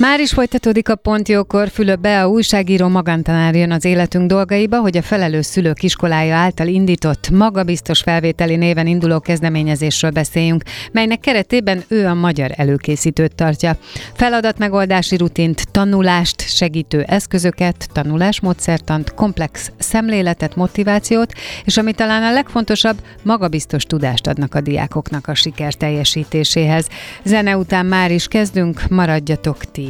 Már is folytatódik a pontjókor, Fülöp a újságíró magántanár jön az életünk dolgaiba, hogy a felelős szülők iskolája által indított magabiztos felvételi néven induló kezdeményezésről beszéljünk, melynek keretében ő a magyar előkészítőt tartja. Feladatmegoldási rutint, tanulást, segítő eszközöket, tanulásmódszertant, komplex szemléletet, motivációt, és ami talán a legfontosabb, magabiztos tudást adnak a diákoknak a siker teljesítéséhez. Zene után már is kezdünk, maradjatok ti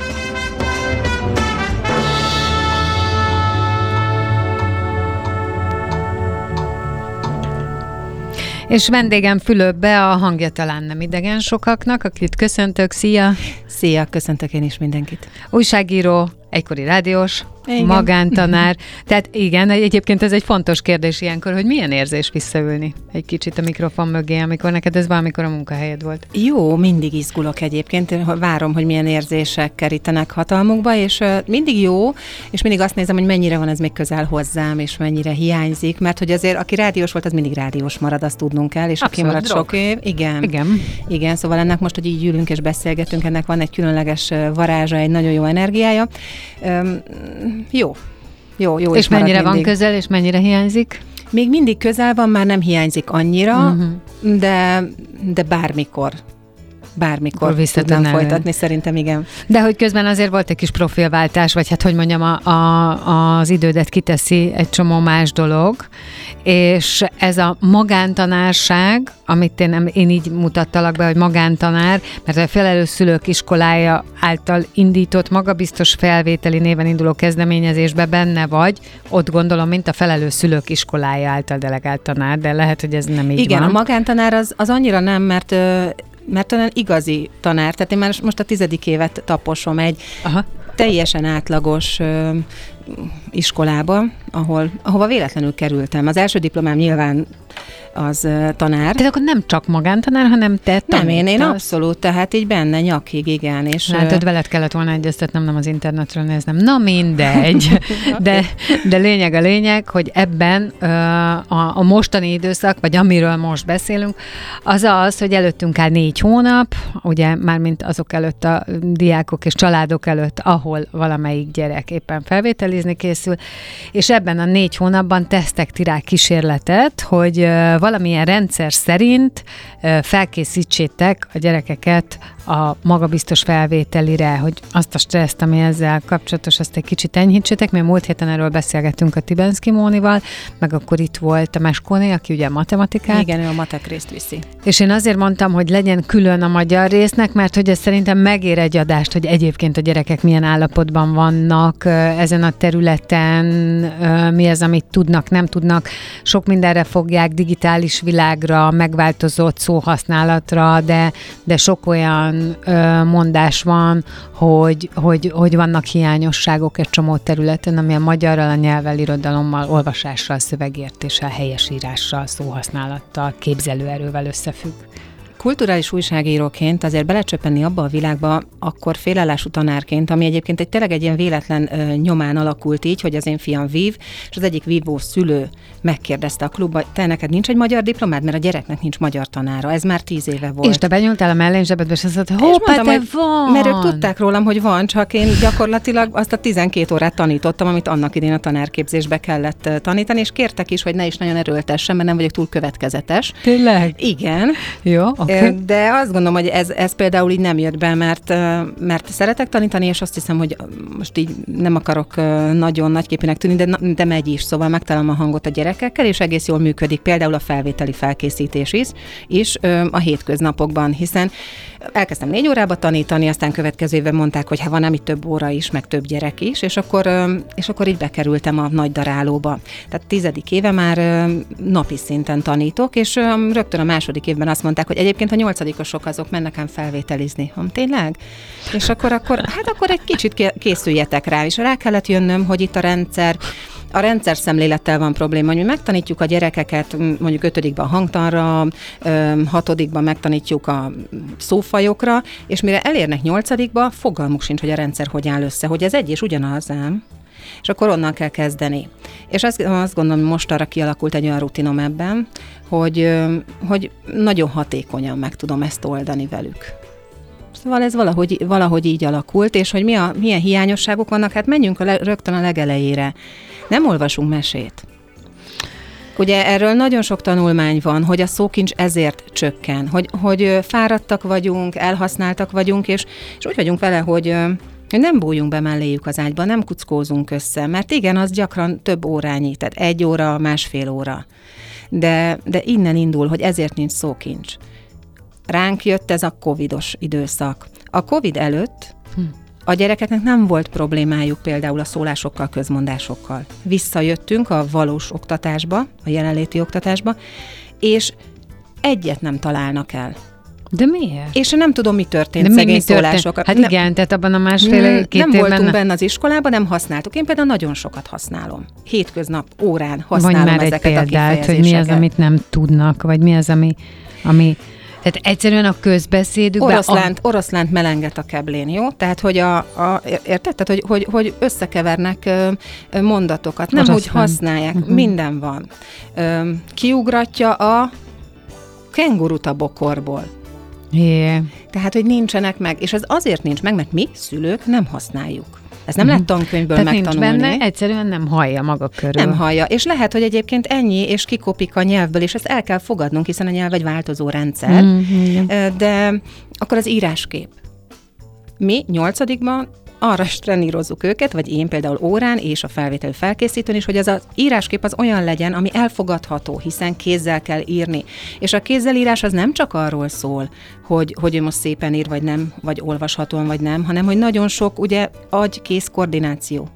És vendégem Fülöpbe a hangja talán nem idegen sokaknak, akit köszöntök. Szia! Szia, köszöntök én is mindenkit. Újságíró, egykori rádiós, Igen. magántanár. Tehát igen, egyébként ez egy fontos kérdés ilyenkor, hogy milyen érzés visszaülni egy kicsit a mikrofon mögé, amikor neked ez valamikor a munkahelyed volt. Jó, mindig izgulok egyébként, Én várom, hogy milyen érzések kerítenek hatalmukba, és mindig jó, és mindig azt nézem, hogy mennyire van ez még közel hozzám, és mennyire hiányzik, mert hogy azért aki rádiós volt, az mindig rádiós marad, azt tudnunk kell, és aki Abszolút marad drog. sok év, igen. Igen. Igen, szóval ennek most, hogy így ülünk és beszélgetünk, ennek van egy különleges varázsa, egy nagyon jó energiája. Öm, jó. Jó, jó. és mennyire van mindig. közel, és mennyire hiányzik? Még mindig közel van, már nem hiányzik annyira, uh-huh. de, de bármikor. Bármikor vissza tudnám folytatni, szerintem igen. De hogy közben azért volt egy kis profilváltás, vagy hát hogy mondjam, a, a, az idődet kiteszi egy csomó más dolog, és ez a magántanárság, amit én, én így mutattalak be, hogy magántanár, mert a felelős szülők iskolája által indított magabiztos felvételi néven induló kezdeményezésbe benne vagy, ott gondolom, mint a felelős szülők iskolája által delegált tanár, de lehet, hogy ez nem így igen, van. a magántanár az, az annyira nem, mert ö, mert talán igazi tanár, tehát én már most a tizedik évet taposom egy Aha. teljesen átlagos iskolába, ahol, ahova véletlenül kerültem. Az első diplomám nyilván az tanár. Tehát akkor nem csak magántanár, hanem te Nem, én, én tanítasz. abszolút, tehát így benne nyakig, igen. És, Látod, veled kellett volna egyeztetnem, nem az internetről néznem. Na mindegy. De, de lényeg a lényeg, hogy ebben a, a mostani időszak, vagy amiről most beszélünk, az az, hogy előttünk áll négy hónap, ugye mármint azok előtt a diákok és családok előtt, ahol valamelyik gyerek éppen felvételizni készül, és ebben a négy hónapban tesztek ti rá kísérletet, hogy valamilyen rendszer szerint felkészítsétek a gyerekeket a magabiztos felvételire, hogy azt a stresszt, ami ezzel kapcsolatos, azt egy kicsit enyhítsétek. Mi a múlt héten erről beszélgettünk a Tibenszki Mónival, meg akkor itt volt a Meskóné, aki ugye matematikát, Igen, ő a matek részt viszi. és én azért mondtam, hogy legyen külön a magyar résznek, mert hogy ez szerintem megér egy adást, hogy egyébként a gyerekek milyen állapotban vannak ezen a területen, mi az, amit tudnak, nem tudnak. Sok mindenre fogják, digitális világra, megváltozott szóhasználatra, de, de sok olyan mondás van, hogy, hogy, hogy vannak hiányosságok egy csomó területen, ami a magyarral, a nyelvvel, irodalommal, olvasással, szövegértéssel, helyesírással, szóhasználattal, képzelőerővel összefügg. Kulturális újságíróként azért belecsöppenni abba a világba, akkor félelású tanárként, ami egyébként egy tényleg egy ilyen véletlen ö, nyomán alakult így, hogy az én fiam vív, és az egyik vívó szülő megkérdezte a klubba, te neked nincs egy magyar diplomád, mert a gyereknek nincs magyar tanára. Ez már tíz éve volt. És te benyúltál a mellén zsebedbe, és azt mondtad, hoppá, te hogy- van! Mert ők tudták rólam, hogy van, csak én gyakorlatilag azt a 12 órát tanítottam, amit annak idén a tanárképzésbe kellett tanítani, és kértek is, hogy ne is nagyon erőltessem, mert nem vagyok túl következetes. Tényleg? Igen, Jó, oké. Okay. De azt gondolom, hogy ez, ez például így nem jött be, mert, mert szeretek tanítani, és azt hiszem, hogy most így nem akarok nagyon nagyképűnek tűnni, de, de megy is, szóval megtalálom a hangot a gyerekekkel, és egész jól működik például a felvételi felkészítés is, is a hétköznapokban, hiszen elkezdtem négy órába tanítani, aztán következő évben mondták, hogy ha van nem itt több óra is, meg több gyerek is, és akkor, és akkor így bekerültem a nagy darálóba. Tehát tizedik éve már napi szinten tanítok, és rögtön a második évben azt mondták, hogy egyébként a nyolcadikosok azok mennek ám felvételizni. Hom, tényleg? És akkor, akkor, hát akkor egy kicsit készüljetek rá, és rá kellett jönnöm, hogy itt a rendszer, a rendszer szemlélettel van probléma, hogy megtanítjuk a gyerekeket mondjuk ötödikben a hangtanra, hatodikban megtanítjuk a szófajokra, és mire elérnek nyolcadikba, fogalmuk sincs, hogy a rendszer hogy áll össze, hogy ez egy és ugyanaz, ám és akkor onnan kell kezdeni. És azt, azt gondolom, most arra kialakult egy olyan rutinom ebben, hogy, hogy nagyon hatékonyan meg tudom ezt oldani velük. Szóval ez valahogy, valahogy így alakult, és hogy mi a, milyen hiányosságok vannak, hát menjünk a le, rögtön a legelejére. Nem olvasunk mesét. Ugye erről nagyon sok tanulmány van, hogy a szókincs ezért csökken, hogy, hogy fáradtak vagyunk, elhasználtak vagyunk, és, és úgy vagyunk vele, hogy hogy nem bújjunk be melléjük az ágyba, nem kuckózunk össze, mert igen, az gyakran több órányi, tehát egy óra, másfél óra. De, de innen indul, hogy ezért nincs szókincs. Ránk jött ez a covidos időszak. A covid előtt hm. a gyerekeknek nem volt problémájuk például a szólásokkal, közmondásokkal. Visszajöttünk a valós oktatásba, a jelenléti oktatásba, és egyet nem találnak el. De miért? És nem tudom, mi történt De szegény mi, mi szólásokat. Hát igen, nem, tehát abban a másfél két Nem voltunk benne. benne az iskolában, nem használtuk. Én például nagyon sokat használom. Hétköznap, órán használom Vagy már ezeket egy példát, hogy mi az, amit nem tudnak, vagy mi az, ami, ami tehát egyszerűen a közbeszédükben... Oroszlánt, a... oroszlánt melenget a keblén, jó? Tehát, hogy a, a érted? Tehát, hogy, hogy, hogy összekevernek mondatokat, nem Oroszlán. úgy használják, uh-huh. minden van. Kiugratja a kengurut a bokorból. Yeah. Tehát, hogy nincsenek meg, és ez azért nincs meg, mert mi, szülők, nem használjuk. Ez nem lehet tankönyvből Tehát megtanulni. Nincs benne, egyszerűen nem hallja maga körül. Nem hallja, és lehet, hogy egyébként ennyi, és kikopik a nyelvből, és ezt el kell fogadnunk, hiszen a nyelv egy változó rendszer. Mm, de akkor az íráskép. Mi nyolcadikban arra trenírozzuk őket, vagy én például órán és a felvétel felkészítőn is, hogy ez az íráskép az olyan legyen, ami elfogadható, hiszen kézzel kell írni. És a kézzelírás az nem csak arról szól, hogy, hogy ő most szépen ír, vagy nem, vagy olvashatóan, vagy nem, hanem hogy nagyon sok ugye agy-kész koordináció.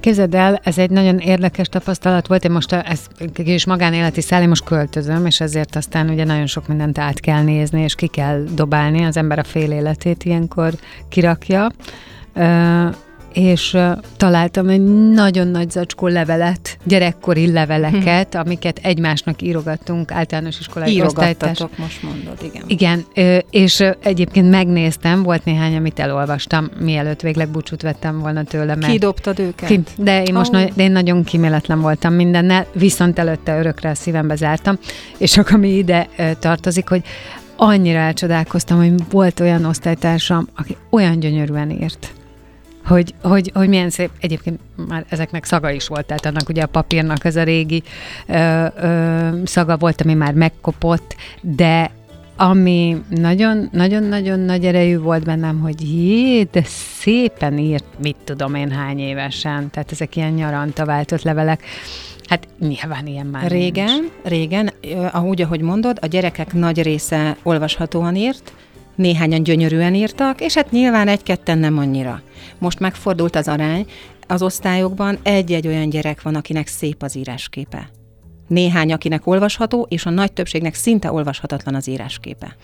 Képzeld el, ez egy nagyon érdekes tapasztalat volt. Én most ez kis magánéleti száll, én most költözöm, és ezért aztán ugye nagyon sok mindent át kell nézni, és ki kell dobálni. Az ember a fél életét ilyenkor kirakja és találtam egy nagyon nagy zacskó levelet, gyerekkori leveleket, hm. amiket egymásnak írogattunk általános iskolai Írogattatok, most mondod, igen. Igen, és egyébként megnéztem, volt néhány, amit elolvastam, mielőtt végleg búcsút vettem volna tőle. Mert Kidobtad őket? Ki, de én most oh. de én nagyon kiméletlen voltam mindennel, viszont előtte örökre a szívembe zártam, és csak ami ide tartozik, hogy annyira elcsodálkoztam, hogy volt olyan osztálytársam, aki olyan gyönyörűen írt hogy, hogy, hogy milyen szép, egyébként már ezeknek szaga is volt, tehát annak ugye a papírnak ez a régi ö, ö, szaga volt, ami már megkopott, de ami nagyon-nagyon-nagyon nagy erejű volt bennem, hogy jé, de szépen írt, mit tudom én hány évesen, tehát ezek ilyen nyaranta váltott levelek. Hát nyilván ilyen már Régen, nincs. régen, ahogy, ahogy mondod, a gyerekek nagy része olvashatóan írt, néhányan gyönyörűen írtak, és hát nyilván egy-ketten nem annyira. Most megfordult az arány, az osztályokban egy-egy olyan gyerek van, akinek szép az írásképe. Néhány, akinek olvasható, és a nagy többségnek szinte olvashatatlan az írásképe.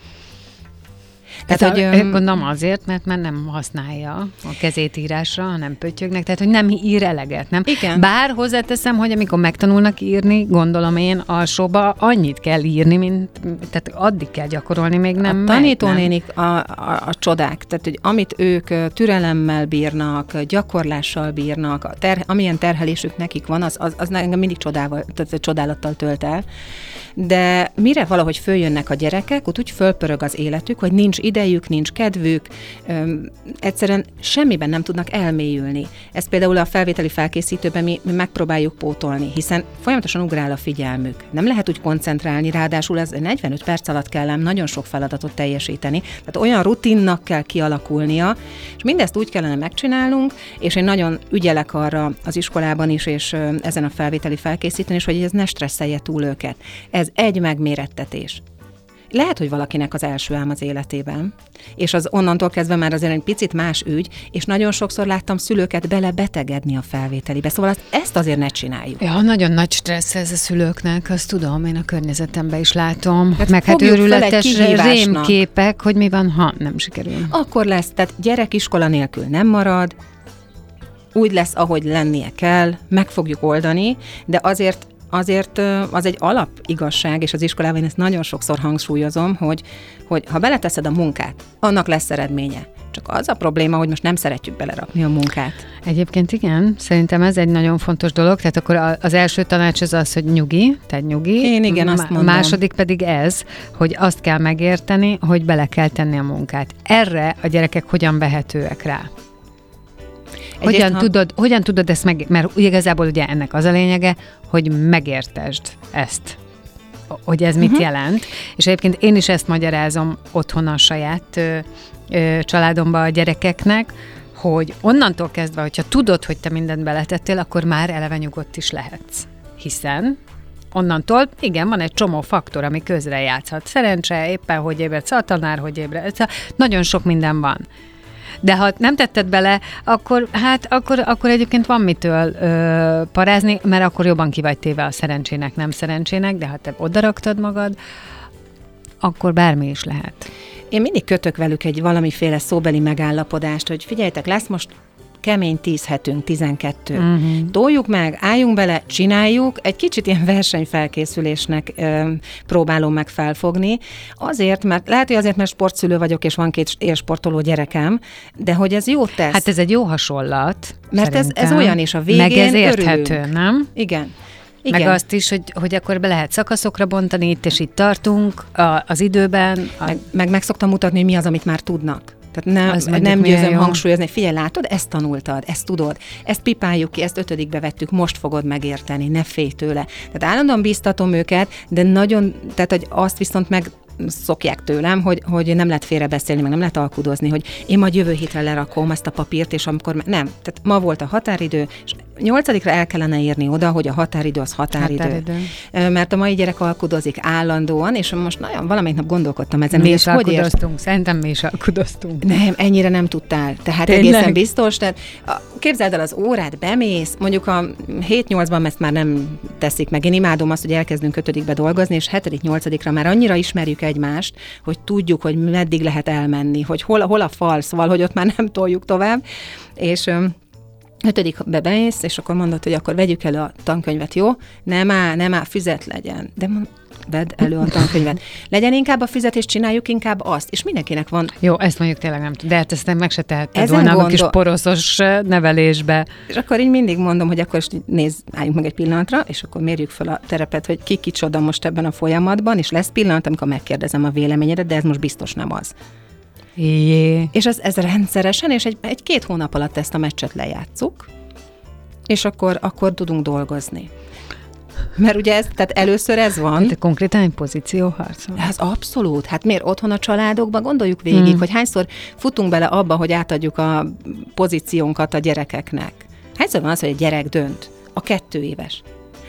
Tehát, tehát hogy, gondolom azért, mert már nem használja a kezét írásra, hanem pöttyögnek, tehát hogy nem ír eleget, nem? Igen. Bár hozzáteszem, hogy amikor megtanulnak írni, gondolom én alsóba annyit kell írni, mint, tehát addig kell gyakorolni, még nem A tanítónénik a, a, a csodák, tehát hogy amit ők türelemmel bírnak, gyakorlással bírnak, a ter, amilyen terhelésük nekik van, az, az, az engem mindig csodával, tehát csodálattal tölt el. De mire valahogy följönnek a gyerekek, ott úgy fölpörög az életük, hogy nincs idejük, nincs kedvük, öm, egyszerűen semmiben nem tudnak elmélyülni. Ezt például a felvételi felkészítőben mi, mi megpróbáljuk pótolni, hiszen folyamatosan ugrál a figyelmük. Nem lehet úgy koncentrálni, ráadásul ez 45 perc alatt kell nagyon sok feladatot teljesíteni, tehát olyan rutinnak kell kialakulnia, és mindezt úgy kellene megcsinálnunk, és én nagyon ügyelek arra az iskolában is, és ezen a felvételi felkészíteni is, hogy ez ne stresszelje túl őket. Ez egy megmérettetés. Lehet, hogy valakinek az első álm az életében, és az onnantól kezdve már azért egy picit más ügy, és nagyon sokszor láttam szülőket bele betegedni a felvételibe. Szóval azt, ezt azért ne csináljuk. Ja, nagyon nagy stressz ez a szülőknek, azt tudom, én a környezetemben is látom. Hát Meg hát őrületes rémképek, hogy mi van, ha nem sikerül. Akkor lesz, tehát gyerek iskola nélkül nem marad, úgy lesz, ahogy lennie kell, meg fogjuk oldani, de azért azért az egy alapigazság, és az iskolában én ezt nagyon sokszor hangsúlyozom, hogy, hogy ha beleteszed a munkát, annak lesz eredménye. Csak az a probléma, hogy most nem szeretjük belerakni a munkát. Egyébként igen, szerintem ez egy nagyon fontos dolog, tehát akkor az első tanács az az, hogy nyugi, tehát nyugi. Én igen, azt mondom. Második pedig ez, hogy azt kell megérteni, hogy bele kell tenni a munkát. Erre a gyerekek hogyan vehetőek rá? Hogyan, ha... tudod, hogyan tudod ezt meg, mert igazából ugye ennek az a lényege, hogy megértesd ezt hogy ez mit uh-huh. jelent. És egyébként én is ezt magyarázom otthon a saját ö, ö, családomba a gyerekeknek, hogy onnantól kezdve, hogyha tudod, hogy te mindent beletettél, akkor már eleve nyugodt is lehetsz. Hiszen onnantól, igen, van egy csomó faktor, ami közre játszhat. Szerencse, éppen hogy ébredsz, a tanár, hogy ébredsz, nagyon sok minden van. De ha nem tetted bele, akkor hát akkor, akkor egyébként van mitől ö, parázni, mert akkor jobban ki vagy téve a szerencsének, nem szerencsének, de ha te odaraktad magad, akkor bármi is lehet. Én mindig kötök velük egy valamiféle szóbeli megállapodást, hogy figyeljetek, lesz most kemény 10 hetünk, 12. Uh-huh. Toljuk meg, álljunk bele, csináljuk, egy kicsit ilyen versenyfelkészülésnek ö, próbálom meg felfogni. Azért, mert lehet, hogy azért, mert sportszülő vagyok, és van két élsportoló gyerekem, de hogy ez jó tesz. Hát ez egy jó hasonlat. Mert ez, ez olyan is a végén Meg ez érthető, örülünk. nem? Igen. Igen. Meg azt is, hogy, hogy akkor be lehet szakaszokra bontani, itt és itt tartunk a, az időben. A... Meg, meg meg szoktam mutatni, hogy mi az, amit már tudnak. Tehát nem, nem győzöm jó. hangsúlyozni, figyelj, látod, ezt tanultad, ezt tudod, ezt pipáljuk ki, ezt ötödikbe vettük, most fogod megérteni, ne félj tőle. Tehát állandóan bíztatom őket, de nagyon, tehát hogy azt viszont meg szokják tőlem, hogy, hogy nem lehet félrebeszélni, meg nem lehet alkudozni, hogy én majd jövő hétre lerakom ezt a papírt, és amikor nem. Tehát ma volt a határidő, és nyolcadikra el kellene érni oda, hogy a határidő az határidő. határidő. Mert a mai gyerek alkudozik állandóan, és most nagyon valamelyik nap gondolkodtam ezen. Mi is alkudoztunk, ért... szerintem mi is alkudoztunk. Nem, ennyire nem tudtál. Tehát Tényleg? egészen biztos. Tehát képzeld el, az órát bemész, mondjuk a 7-8-ban ezt már nem teszik meg. Én imádom azt, hogy elkezdünk ötödikbe dolgozni, és hetedik, nyolcadikra már annyira ismerjük egymást, hogy tudjuk, hogy meddig lehet elmenni, hogy hol, hol a fal, szóval, hogy ott már nem toljuk tovább. És ötödik bemész, és akkor mondod, hogy akkor vegyük elő a tankönyvet, jó? Nem áll, nem áll, füzet legyen. De mond, vedd elő a tankönyvet. Legyen inkább a fizetés, csináljuk inkább azt, és mindenkinek van. Jó, ezt mondjuk tényleg nem tudom, de hát ezt nem meg se tehetted volna gondol... a kis poroszos nevelésbe. És akkor így mindig mondom, hogy akkor nézd, álljunk meg egy pillanatra, és akkor mérjük fel a terepet, hogy ki kicsoda most ebben a folyamatban, és lesz pillanat, amikor megkérdezem a véleményedet, de ez most biztos nem az. Jé. És az, ez rendszeresen, és egy, egy két hónap alatt ezt a meccset lejátszuk, és akkor, akkor tudunk dolgozni. Mert ugye ez, tehát először ez van. De konkrétan egy pozícióharc. Ez abszolút. Hát miért otthon a családokban? Gondoljuk végig, hmm. hogy hányszor futunk bele abba, hogy átadjuk a pozíciónkat a gyerekeknek. Hányszor van az, hogy egy gyerek dönt? A kettő éves.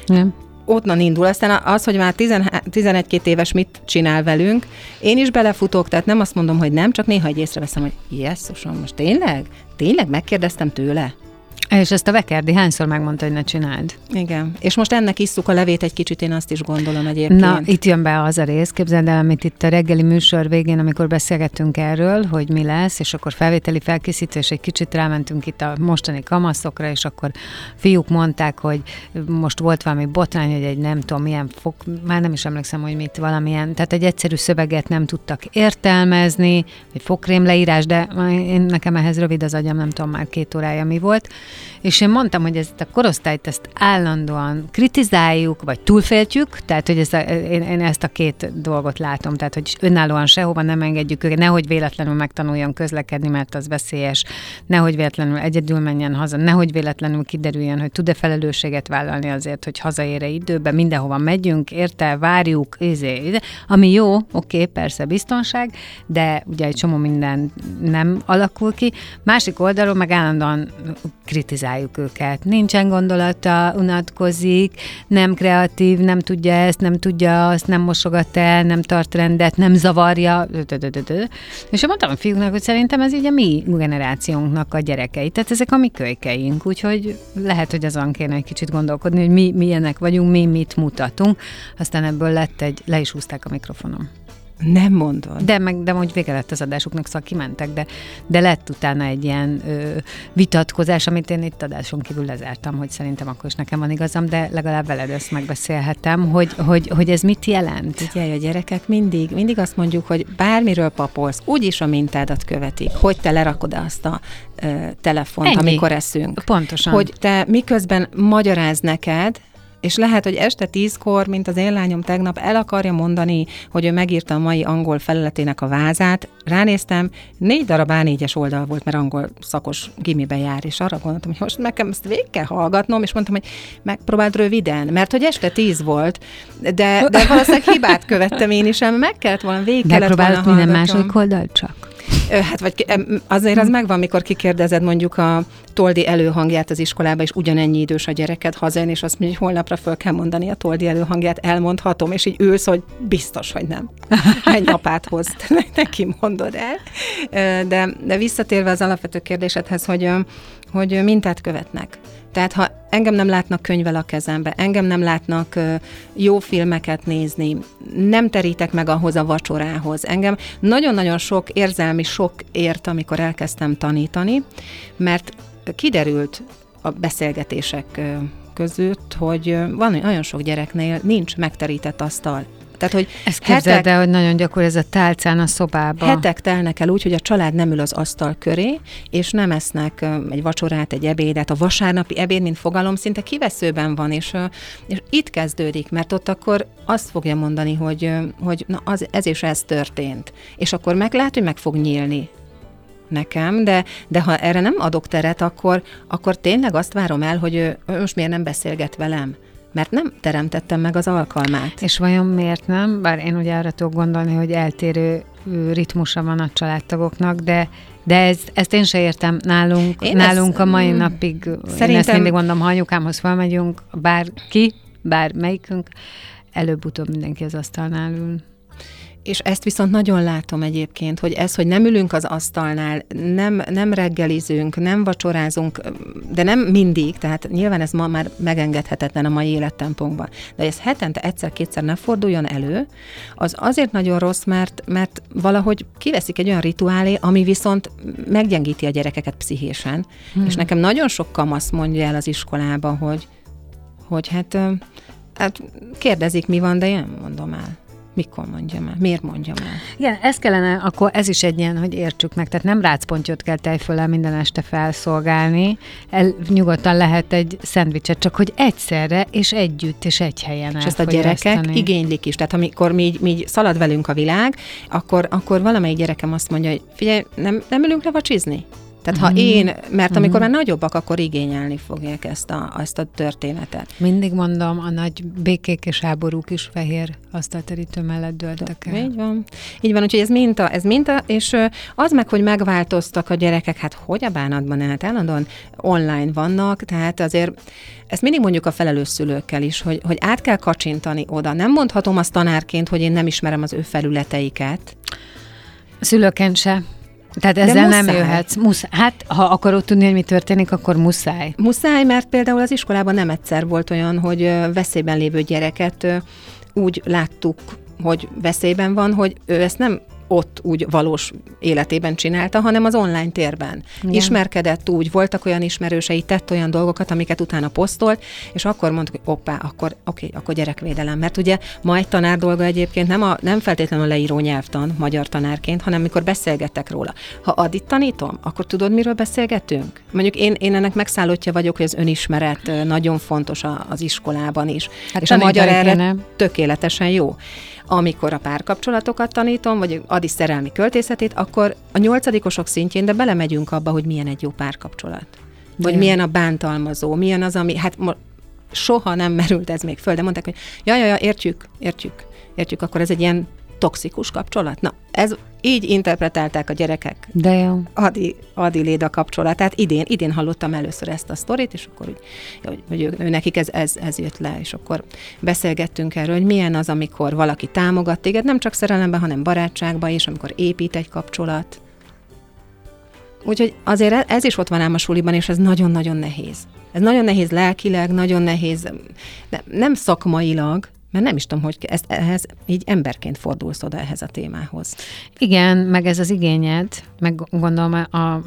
Nem onnan indul. Aztán az, hogy már 11-2 éves mit csinál velünk, én is belefutok, tehát nem azt mondom, hogy nem, csak néha egy észreveszem, hogy jesszusom, most tényleg? Tényleg megkérdeztem tőle? És ezt a Vekerdi hányszor megmondta, hogy ne csináld? Igen. És most ennek isszuk a levét egy kicsit, én azt is gondolom egyébként. Na, itt jön be az a rész, képzeld el, amit itt a reggeli műsor végén, amikor beszélgettünk erről, hogy mi lesz, és akkor felvételi felkészítés, egy kicsit rámentünk itt a mostani kamaszokra, és akkor fiúk mondták, hogy most volt valami botrány, hogy egy nem tudom milyen fok, már nem is emlékszem, hogy mit valamilyen, tehát egy egyszerű szöveget nem tudtak értelmezni, egy fokrém leírás, de én nekem ehhez rövid az agyam, nem tudom már két órája mi volt És én mondtam, hogy ezt a korosztályt ezt állandóan kritizáljuk, vagy túlféltjük, tehát hogy ez a, én, én ezt a két dolgot látom, tehát hogy önállóan sehova nem engedjük őket, nehogy véletlenül megtanuljon közlekedni, mert az veszélyes, nehogy véletlenül egyedül menjen haza, nehogy véletlenül kiderüljön, hogy tud-e felelősséget vállalni azért, hogy hazaére időben, mindenhova megyünk, érte, várjuk, izé, izé. ami jó, oké, persze biztonság, de ugye egy csomó minden nem alakul ki. Másik oldalról meg állandóan kritizáljuk őket. Nincsen gondolata, unatkozik, nem kreatív, nem tudja ezt, nem tudja azt, nem mosogat el, nem tart rendet, nem zavarja. És én mondtam a fiúknak, hogy szerintem ez így a mi generációnknak a gyerekei. Tehát ezek a mi kölykeink, úgyhogy lehet, hogy azon kéne egy kicsit gondolkodni, hogy mi milyenek vagyunk, mi mit mutatunk. Aztán ebből lett egy, le is húzták a mikrofonom. Nem mondod. De, meg, de hogy vége lett az adásuknak, szóval kimentek, de, de lett utána egy ilyen ö, vitatkozás, amit én itt adáson kívül lezártam, hogy szerintem akkor is nekem van igazam, de legalább veled ezt megbeszélhetem, hogy, hogy, hogy ez mit jelent. Figyelj, a gyerekek mindig, mindig azt mondjuk, hogy bármiről papolsz, úgyis a mintádat követik, hogy te lerakod azt a ö, telefont, Ennyi. amikor eszünk. Pontosan. Hogy te miközben magyaráz neked, és lehet, hogy este tízkor, mint az én lányom tegnap, el akarja mondani, hogy ő megírta a mai angol feleletének a vázát. Ránéztem, négy darab A4-es oldal volt, mert angol szakos gimibe jár, és arra gondoltam, hogy most nekem ezt végig kell hallgatnom, és mondtam, hogy megpróbáld röviden, mert hogy este tíz volt, de, de valószínűleg hibát követtem én is, meg kellett volna végig volna minden második oldal csak? Hát vagy azért az megvan, mikor kikérdezed mondjuk a toldi előhangját az iskolába, és ugyanennyi idős a gyereket hazajön, és azt mondja, hogy holnapra föl kell mondani a toldi előhangját, elmondhatom, és így ülsz, hogy biztos, hogy nem. Egy apát hoz, neki mondod el. De, de visszatérve az alapvető kérdésedhez, hogy, hogy mintát követnek. Tehát ha engem nem látnak könyvel a kezembe, engem nem látnak jó filmeket nézni, nem terítek meg ahhoz a vacsorához. Engem nagyon-nagyon sok érzelmi sok ért, amikor elkezdtem tanítani, mert kiderült a beszélgetések között, hogy van nagyon sok gyereknél nincs megterített asztal. Tehát, hogy Ezt hetek, el, hogy nagyon gyakori ez a tálcán a szobában. Hetek telnek el úgy, hogy a család nem ül az asztal köré, és nem esznek egy vacsorát, egy ebédet. A vasárnapi ebéd, mint fogalom, szinte kiveszőben van, és, és itt kezdődik, mert ott akkor azt fogja mondani, hogy, hogy na, az, ez és ez történt. És akkor meg lehet, hogy meg fog nyílni nekem, de, de ha erre nem adok teret, akkor, akkor tényleg azt várom el, hogy ő, most miért nem beszélget velem mert nem teremtettem meg az alkalmát. És vajon miért nem? Bár én ugye arra tudok gondolni, hogy eltérő ritmusa van a családtagoknak, de de ez, ezt én se értem nálunk, én nálunk ezt, a mai mm, napig. Szerintem... Én ezt mindig mondom, ha anyukámhoz felmegyünk, bárki, bár melyikünk, előbb-utóbb mindenki az asztalnál ül és ezt viszont nagyon látom egyébként, hogy ez, hogy nem ülünk az asztalnál, nem, nem reggelizünk, nem vacsorázunk, de nem mindig, tehát nyilván ez ma már megengedhetetlen a mai élettempónkban, de ez hetente egyszer-kétszer ne forduljon elő, az azért nagyon rossz, mert, mert valahogy kiveszik egy olyan rituálé, ami viszont meggyengíti a gyerekeket pszichésen, hmm. és nekem nagyon sok kamasz mondja el az iskolába, hogy, hogy hát, hát kérdezik, mi van, de én mondom el. Mikor mondjam el? Miért mondjam el? Igen, ez kellene, akkor ez is egy ilyen, hogy értsük meg, tehát nem rácpontyot kell tejföllel minden este felszolgálni, el, nyugodtan lehet egy szendvicset, csak hogy egyszerre és együtt és egy helyen És ezt a gyerekek igénylik is, tehát amikor mi, mi szalad velünk a világ, akkor, akkor valamelyik gyerekem azt mondja, hogy figyelj, nem, nem ülünk le vacsizni? Tehát ha mm. én, mert mm. amikor már nagyobbak, akkor igényelni fogják ezt a, ezt a történetet. Mindig mondom, a nagy békék és háborúk is fehér asztalterítő mellett dőltek el. Így van. Így van, úgyhogy ez minta, ez minta, és az meg, hogy megváltoztak a gyerekek, hát hogy a bánatban, hát állandóan online vannak, tehát azért ezt mindig mondjuk a felelős szülőkkel is, hogy, hogy át kell kacsintani oda. Nem mondhatom azt tanárként, hogy én nem ismerem az ő felületeiket. Szülőként se. Tehát ezzel nem jöhetsz. Muszáj. Hát, ha akarod tudni, hogy mi történik, akkor muszáj. Muszáj, mert például az iskolában nem egyszer volt olyan, hogy veszélyben lévő gyereket úgy láttuk, hogy veszélyben van, hogy ő ezt nem ott úgy valós életében csinálta, hanem az online térben. Igen. Ismerkedett úgy, voltak olyan ismerősei, tett olyan dolgokat, amiket utána posztolt, és akkor mondtuk, hogy oppá, akkor oké, akkor gyerekvédelem. Mert ugye ma egy tanár dolga egyébként nem, a, nem feltétlenül a leíró nyelvtan, magyar tanárként, hanem mikor beszélgetek róla. Ha adit tanítom, akkor tudod, miről beszélgetünk? Mondjuk én, én ennek megszállottja vagyok, hogy az önismeret nagyon fontos az iskolában is. Hát és a magyar erre tökéletesen jó amikor a párkapcsolatokat tanítom, vagy Adi szerelmi költészetét, akkor a nyolcadikosok szintjén, de belemegyünk abba, hogy milyen egy jó párkapcsolat. Vagy de. milyen a bántalmazó, milyen az, ami, hát soha nem merült ez még föl, de mondták, hogy ja, ja, ja, értjük, értjük, értjük, akkor ez egy ilyen toxikus kapcsolat. Na, ez így interpretálták a gyerekek. De jó. Adi, Adi Léda kapcsolatát. Idén, idén hallottam először ezt a sztorit, és akkor úgy, hogy, hogy ő, ő, nekik ez, ez, ez jött le, és akkor beszélgettünk erről, hogy milyen az, amikor valaki támogat téged, nem csak szerelemben, hanem barátságban is, amikor épít egy kapcsolat. Úgyhogy azért ez is ott van ám a suliban, és ez nagyon-nagyon nehéz. Ez nagyon nehéz lelkileg, nagyon nehéz, de nem szakmailag, mert nem is tudom, hogy ezt, ehhez így emberként fordulsz oda ehhez a témához. Igen, meg ez az igényed, meg gondolom a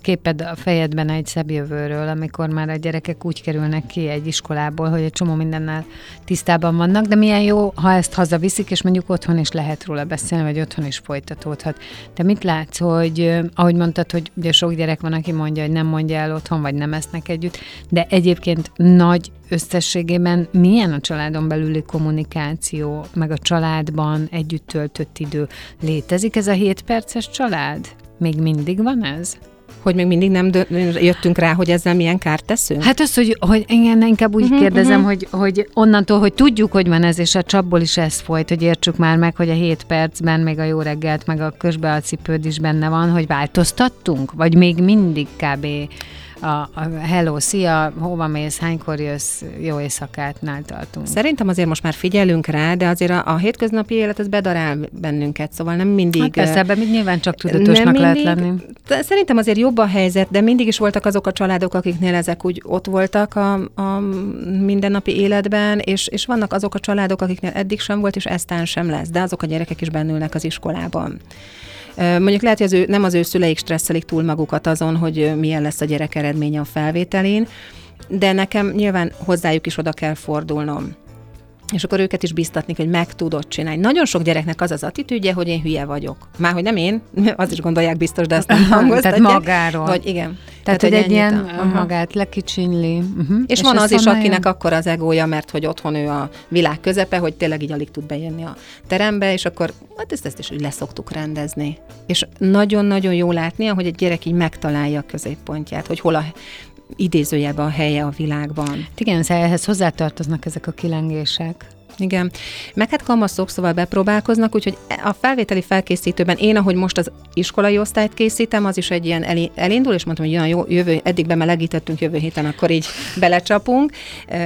képed a fejedben egy szebb jövőről, amikor már a gyerekek úgy kerülnek ki egy iskolából, hogy egy csomó mindennel tisztában vannak, de milyen jó, ha ezt hazaviszik, és mondjuk otthon is lehet róla beszélni, vagy otthon is folytatódhat. Te mit látsz, hogy ahogy mondtad, hogy ugye sok gyerek van, aki mondja, hogy nem mondja el otthon, vagy nem esznek együtt, de egyébként nagy összességében milyen a családon belüli kommunikáció, meg a családban együtt töltött idő? Létezik ez a 7 perces család? Még mindig van ez? Hogy még mindig nem dö- jöttünk rá, hogy ezzel milyen kárt teszünk? Hát az, hogy, hogy igen, inkább úgy uh-huh, kérdezem, uh-huh. Hogy, hogy onnantól, hogy tudjuk, hogy van ez, és a csapból is ez folyt, hogy értsük már meg, hogy a 7 percben még a jó reggelt, meg a közbealcipőd is benne van, hogy változtattunk? Vagy még mindig kb a, a hello, szia, hova mész, hánykor jössz, jó éjszakátnál tartunk. Szerintem azért most már figyelünk rá, de azért a, a hétköznapi élet az bedarál bennünket, szóval nem mindig... Hát persze, ebben nyilván csak tudatosnak mindig, lehet lenni. Szerintem azért jobb a helyzet, de mindig is voltak azok a családok, akiknél ezek úgy ott voltak a, a mindennapi életben, és, és vannak azok a családok, akiknél eddig sem volt, és eztán sem lesz, de azok a gyerekek is bennülnek az iskolában. Mondjuk lehet, hogy az ő, nem az ő szüleik stresszelik túl magukat azon, hogy milyen lesz a gyerek eredménye a felvételén, de nekem nyilván hozzájuk is oda kell fordulnom és akkor őket is biztatni, hogy meg tudod csinálni. Nagyon sok gyereknek az az attitűdje, hogy én hülye vagyok. Már hogy nem én, az is gondolják biztos, de azt nem hangoztatják. Tehát magáról. Hogy igen. Tehát, Tehát hogy egy ilyen a, magát lekicsinli. Uh-huh. És, és van az is, akinek akkor az egója, mert hogy otthon ő a világ közepe, hogy tényleg így alig tud bejönni a terembe, és akkor hát ezt, ezt is úgy leszoktuk rendezni. És nagyon-nagyon jó látni, hogy egy gyerek így megtalálja a középpontját, hogy hol a idézőjelben a helye a világban. Igen, ehhez hozzátartoznak ezek a kilengések. Igen. Meg hát kamaszok, szóval bepróbálkoznak, úgyhogy a felvételi felkészítőben én, ahogy most az iskolai osztályt készítem, az is egy ilyen elindul, és mondtam, hogy olyan jó, jövő, eddig bemelegítettünk, jövő héten akkor így belecsapunk,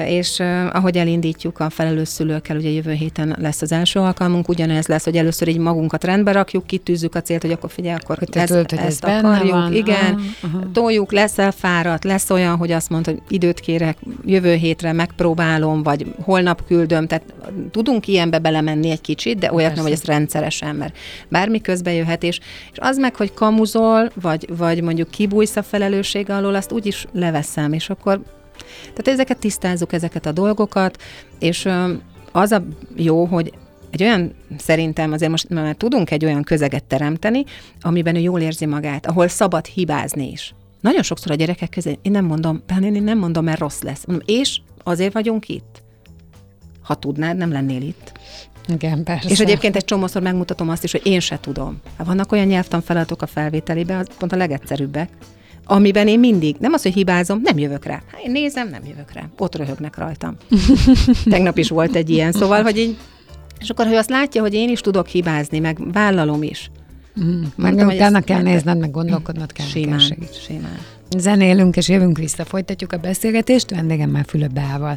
és ahogy elindítjuk a felelős szülőkkel, ugye jövő héten lesz az első alkalmunk, ugyanez lesz, hogy először így magunkat rendbe rakjuk, kitűzzük a célt, hogy akkor figyelj, akkor hogy ez, tölt, hogy ezt ez akarjuk, van. igen, aha. toljuk, lesz elfáradt, lesz olyan, hogy azt mondod, hogy időt kérek, jövő hétre megpróbálom, vagy holnap küldöm, tehát tudunk ilyenbe belemenni egy kicsit, de olyat nem, hogy ezt rendszeresen, mert bármi közbe jöhet, és, és az meg, hogy kamuzol, vagy, vagy mondjuk kibújsz a felelősség alól, azt úgyis leveszem, és akkor tehát ezeket tisztázzuk, ezeket a dolgokat, és az a jó, hogy egy olyan, szerintem azért most már tudunk egy olyan közeget teremteni, amiben ő jól érzi magát, ahol szabad hibázni is. Nagyon sokszor a gyerekek közé, én nem mondom, én nem mondom, mert rossz lesz. Mondom, és azért vagyunk itt ha tudnád, nem lennél itt. Igen, persze. És egyébként egy csomószor megmutatom azt is, hogy én se tudom. Hát vannak olyan nyelvtan feladatok a felvételiben, az pont a legegyszerűbbek, amiben én mindig, nem az, hogy hibázom, nem jövök rá. Hát én nézem, nem jövök rá. Ott röhögnek rajtam. Tegnap is volt egy ilyen, szóval, hogy így, és akkor, hogy azt látja, hogy én is tudok hibázni, meg vállalom is. Mm, meg Mondom, utána kell nézned, meg gondolkodnod kell. Simán, kell simán. Zenélünk és jövünk vissza, folytatjuk a beszélgetést vendégemmel Fülöp Beával